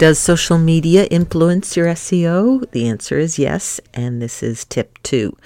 Does social media influence your SEO? The answer is yes, and this is tip two.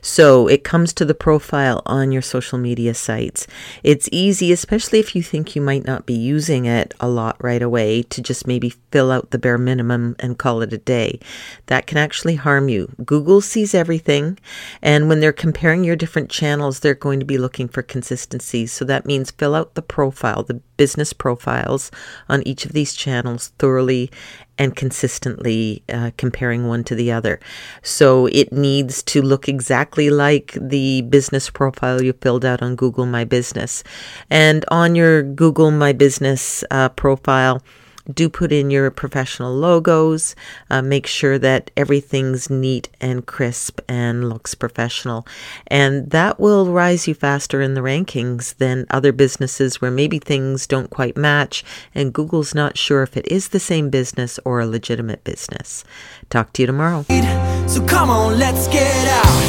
So it comes to the profile on your social media sites. It's easy, especially if you think you might not be using it a lot right away, to just maybe fill out the bare minimum and call it a day. That can actually harm you. Google sees everything, and when they're comparing your different channels, they're going to be looking for consistency. So that means fill out the profile, the business profiles on each of these channels thoroughly and consistently uh, comparing one to the other. So it needs to look exactly like the business profile you filled out on Google My Business. And on your Google My Business uh, profile, do put in your professional logos. Uh, make sure that everything's neat and crisp and looks professional. And that will rise you faster in the rankings than other businesses where maybe things don't quite match and Google's not sure if it is the same business or a legitimate business. Talk to you tomorrow. So come on, let's get out.